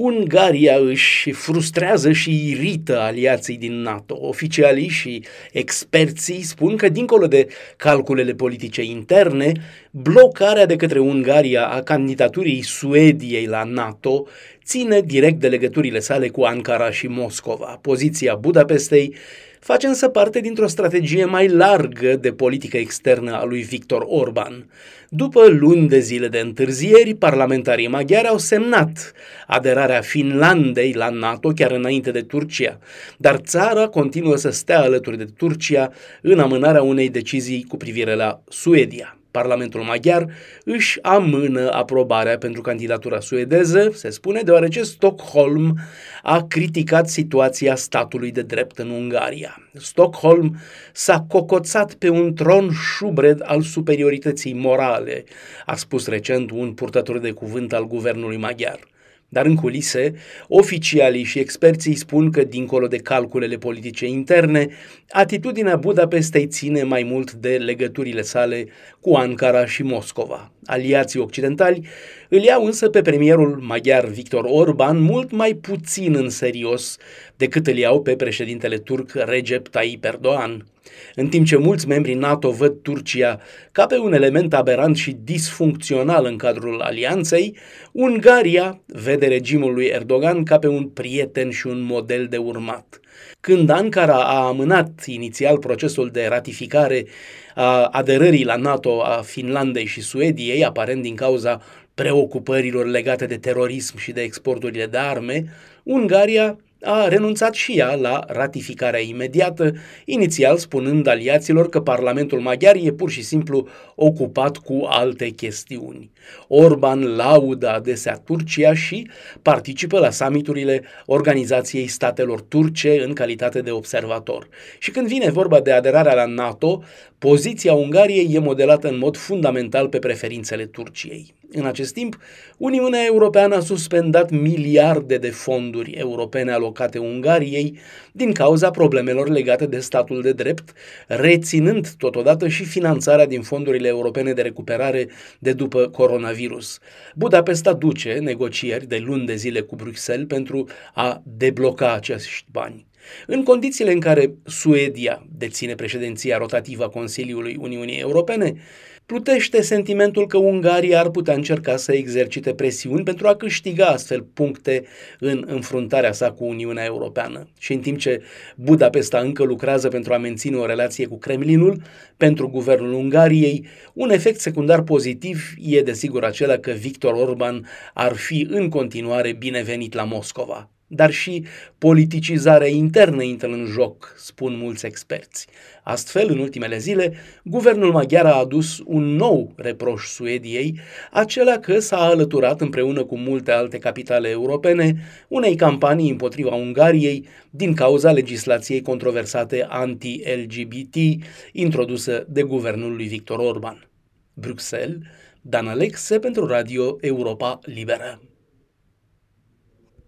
Ungaria își frustrează și irită aliații din NATO. Oficialii și experții spun că, dincolo de calculele politice interne, blocarea de către Ungaria a candidaturii Suediei la NATO ține direct de legăturile sale cu Ankara și Moscova. Poziția Budapestei face însă parte dintr-o strategie mai largă de politică externă a lui Victor Orban. După luni de zile de întârzieri, parlamentarii maghiari au semnat aderarea Finlandei la NATO chiar înainte de Turcia, dar țara continuă să stea alături de Turcia în amânarea unei decizii cu privire la Suedia. Parlamentul maghiar își amână aprobarea pentru candidatura suedeză, se spune, deoarece Stockholm a criticat situația statului de drept în Ungaria. Stockholm s-a cocoțat pe un tron șubred al superiorității morale, a spus recent un purtător de cuvânt al guvernului maghiar. Dar în culise, oficialii și experții spun că, dincolo de calculele politice interne, atitudinea Budapestei ține mai mult de legăturile sale cu Ankara și Moscova. Aliații occidentali îl iau însă pe premierul maghiar Victor Orban mult mai puțin în serios decât îl iau pe președintele turc Recep Tayyip Erdogan. În timp ce mulți membri NATO văd Turcia ca pe un element aberant și disfuncțional în cadrul alianței, Ungaria vede regimul lui Erdogan ca pe un prieten și un model de urmat. Când Ankara a amânat inițial procesul de ratificare a aderării la NATO a Finlandei și Suediei, aparent din cauza preocupărilor legate de terorism și de exporturile de arme, Ungaria a renunțat și ea la ratificarea imediată, inițial spunând aliaților că Parlamentul maghiar e pur și simplu ocupat cu alte chestiuni. Orban laudă adesea Turcia și participă la summiturile Organizației Statelor Turce în calitate de observator. Și când vine vorba de aderarea la NATO, poziția Ungariei e modelată în mod fundamental pe preferințele Turciei. În acest timp, Uniunea Europeană a suspendat miliarde de fonduri europene alocate Ungariei din cauza problemelor legate de statul de drept, reținând totodată și finanțarea din fondurile europene de recuperare de după coronavirus. Budapesta duce negocieri de luni de zile cu Bruxelles pentru a debloca acești bani. În condițiile în care Suedia deține președinția rotativă a Consiliului Uniunii Europene, plutește sentimentul că Ungaria ar putea încerca să exercite presiuni pentru a câștiga astfel puncte în înfruntarea sa cu Uniunea Europeană. Și în timp ce Budapesta încă lucrează pentru a menține o relație cu Kremlinul, pentru guvernul Ungariei, un efect secundar pozitiv e desigur acela că Victor Orban ar fi în continuare binevenit la Moscova dar și politicizarea internă intră în joc, spun mulți experți. Astfel, în ultimele zile, guvernul maghiar a adus un nou reproș Suediei, acela că s-a alăturat împreună cu multe alte capitale europene unei campanii împotriva Ungariei din cauza legislației controversate anti-LGBT introdusă de guvernul lui Victor Orban. Bruxelles, Dan Alexe pentru Radio Europa Liberă.